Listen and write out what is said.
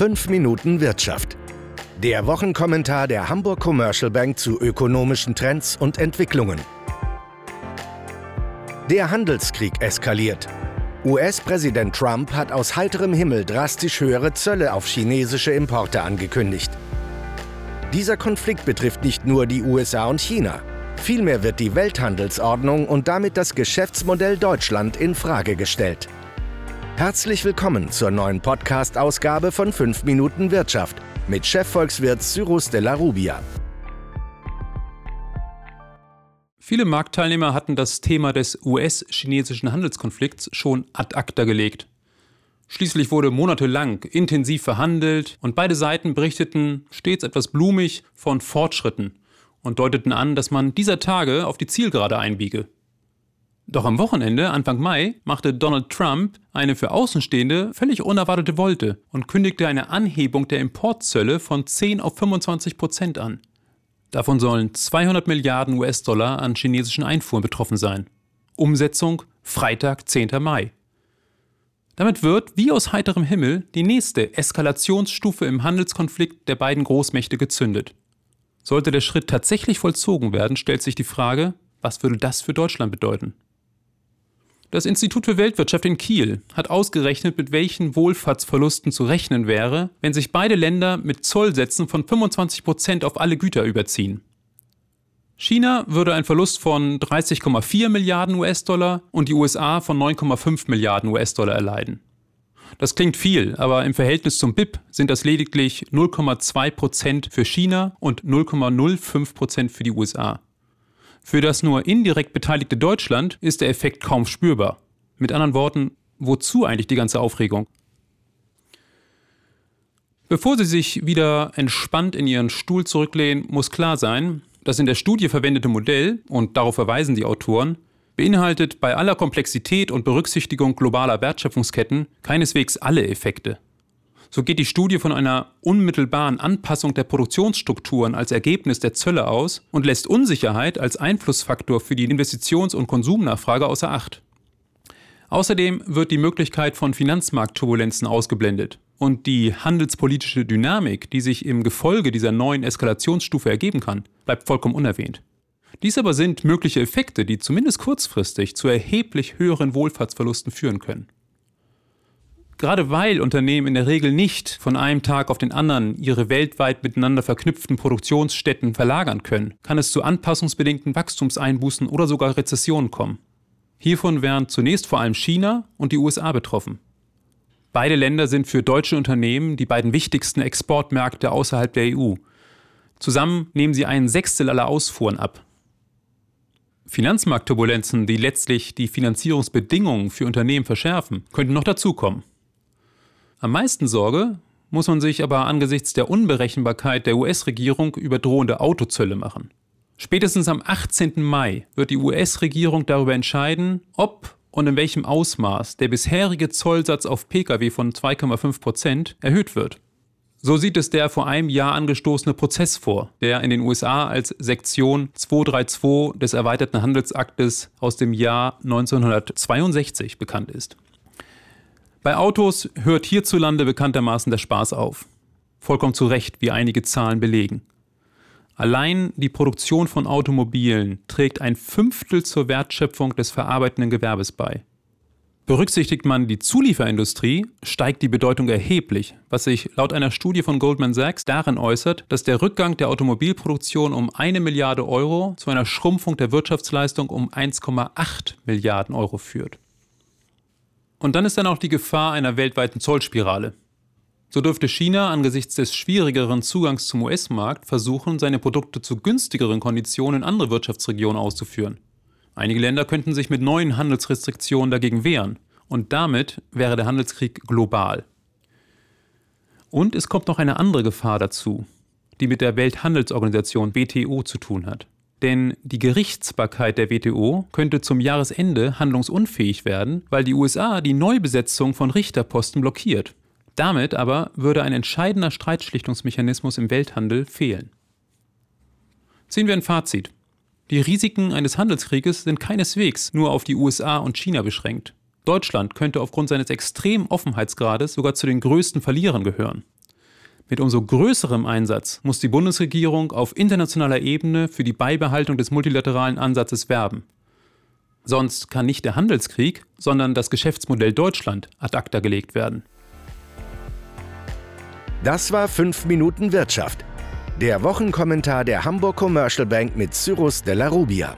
5 Minuten Wirtschaft. Der Wochenkommentar der Hamburg Commercial Bank zu ökonomischen Trends und Entwicklungen. Der Handelskrieg eskaliert. US-Präsident Trump hat aus heiterem Himmel drastisch höhere Zölle auf chinesische Importe angekündigt. Dieser Konflikt betrifft nicht nur die USA und China. Vielmehr wird die Welthandelsordnung und damit das Geschäftsmodell Deutschland in Frage gestellt. Herzlich willkommen zur neuen Podcast-Ausgabe von 5 Minuten Wirtschaft mit Chefvolkswirt Cyrus de la Rubia. Viele Marktteilnehmer hatten das Thema des US-chinesischen Handelskonflikts schon ad acta gelegt. Schließlich wurde monatelang intensiv verhandelt und beide Seiten berichteten stets etwas blumig von Fortschritten und deuteten an, dass man dieser Tage auf die Zielgerade einbiege. Doch am Wochenende, Anfang Mai, machte Donald Trump eine für Außenstehende völlig unerwartete Wolte und kündigte eine Anhebung der Importzölle von 10 auf 25 Prozent an. Davon sollen 200 Milliarden US-Dollar an chinesischen Einfuhren betroffen sein. Umsetzung Freitag, 10. Mai. Damit wird, wie aus heiterem Himmel, die nächste Eskalationsstufe im Handelskonflikt der beiden Großmächte gezündet. Sollte der Schritt tatsächlich vollzogen werden, stellt sich die Frage, was würde das für Deutschland bedeuten? Das Institut für Weltwirtschaft in Kiel hat ausgerechnet, mit welchen Wohlfahrtsverlusten zu rechnen wäre, wenn sich beide Länder mit Zollsätzen von 25 Prozent auf alle Güter überziehen. China würde einen Verlust von 30,4 Milliarden US-Dollar und die USA von 9,5 Milliarden US-Dollar erleiden. Das klingt viel, aber im Verhältnis zum BIP sind das lediglich 0,2 Prozent für China und 0,05 Prozent für die USA. Für das nur indirekt beteiligte Deutschland ist der Effekt kaum spürbar. Mit anderen Worten, wozu eigentlich die ganze Aufregung? Bevor Sie sich wieder entspannt in Ihren Stuhl zurücklehnen, muss klar sein, das in der Studie verwendete Modell, und darauf verweisen die Autoren, beinhaltet bei aller Komplexität und Berücksichtigung globaler Wertschöpfungsketten keineswegs alle Effekte. So geht die Studie von einer unmittelbaren Anpassung der Produktionsstrukturen als Ergebnis der Zölle aus und lässt Unsicherheit als Einflussfaktor für die Investitions- und Konsumnachfrage außer Acht. Außerdem wird die Möglichkeit von Finanzmarktturbulenzen ausgeblendet und die handelspolitische Dynamik, die sich im Gefolge dieser neuen Eskalationsstufe ergeben kann, bleibt vollkommen unerwähnt. Dies aber sind mögliche Effekte, die zumindest kurzfristig zu erheblich höheren Wohlfahrtsverlusten führen können. Gerade weil Unternehmen in der Regel nicht von einem Tag auf den anderen ihre weltweit miteinander verknüpften Produktionsstätten verlagern können, kann es zu anpassungsbedingten Wachstumseinbußen oder sogar Rezessionen kommen. Hiervon wären zunächst vor allem China und die USA betroffen. Beide Länder sind für deutsche Unternehmen die beiden wichtigsten Exportmärkte außerhalb der EU. Zusammen nehmen sie einen Sechstel aller Ausfuhren ab. Finanzmarktturbulenzen, die letztlich die Finanzierungsbedingungen für Unternehmen verschärfen, könnten noch dazukommen. Am meisten Sorge muss man sich aber angesichts der Unberechenbarkeit der US-Regierung über drohende Autozölle machen. Spätestens am 18. Mai wird die US-Regierung darüber entscheiden, ob und in welchem Ausmaß der bisherige Zollsatz auf Pkw von 2,5 Prozent erhöht wird. So sieht es der vor einem Jahr angestoßene Prozess vor, der in den USA als Sektion 232 des erweiterten Handelsaktes aus dem Jahr 1962 bekannt ist. Bei Autos hört hierzulande bekanntermaßen der Spaß auf. Vollkommen zu Recht, wie einige Zahlen belegen. Allein die Produktion von Automobilen trägt ein Fünftel zur Wertschöpfung des verarbeitenden Gewerbes bei. Berücksichtigt man die Zulieferindustrie, steigt die Bedeutung erheblich, was sich laut einer Studie von Goldman Sachs darin äußert, dass der Rückgang der Automobilproduktion um eine Milliarde Euro zu einer Schrumpfung der Wirtschaftsleistung um 1,8 Milliarden Euro führt. Und dann ist dann auch die Gefahr einer weltweiten Zollspirale. So dürfte China angesichts des schwierigeren Zugangs zum US-Markt versuchen, seine Produkte zu günstigeren Konditionen in andere Wirtschaftsregionen auszuführen. Einige Länder könnten sich mit neuen Handelsrestriktionen dagegen wehren. Und damit wäre der Handelskrieg global. Und es kommt noch eine andere Gefahr dazu, die mit der Welthandelsorganisation WTO zu tun hat. Denn die Gerichtsbarkeit der WTO könnte zum Jahresende handlungsunfähig werden, weil die USA die Neubesetzung von Richterposten blockiert. Damit aber würde ein entscheidender Streitschlichtungsmechanismus im Welthandel fehlen. Ziehen wir ein Fazit. Die Risiken eines Handelskrieges sind keineswegs nur auf die USA und China beschränkt. Deutschland könnte aufgrund seines extremen Offenheitsgrades sogar zu den größten Verlierern gehören. Mit umso größerem Einsatz muss die Bundesregierung auf internationaler Ebene für die Beibehaltung des multilateralen Ansatzes werben. Sonst kann nicht der Handelskrieg, sondern das Geschäftsmodell Deutschland ad acta gelegt werden. Das war 5 Minuten Wirtschaft. Der Wochenkommentar der Hamburg Commercial Bank mit Cyrus de la Rubia.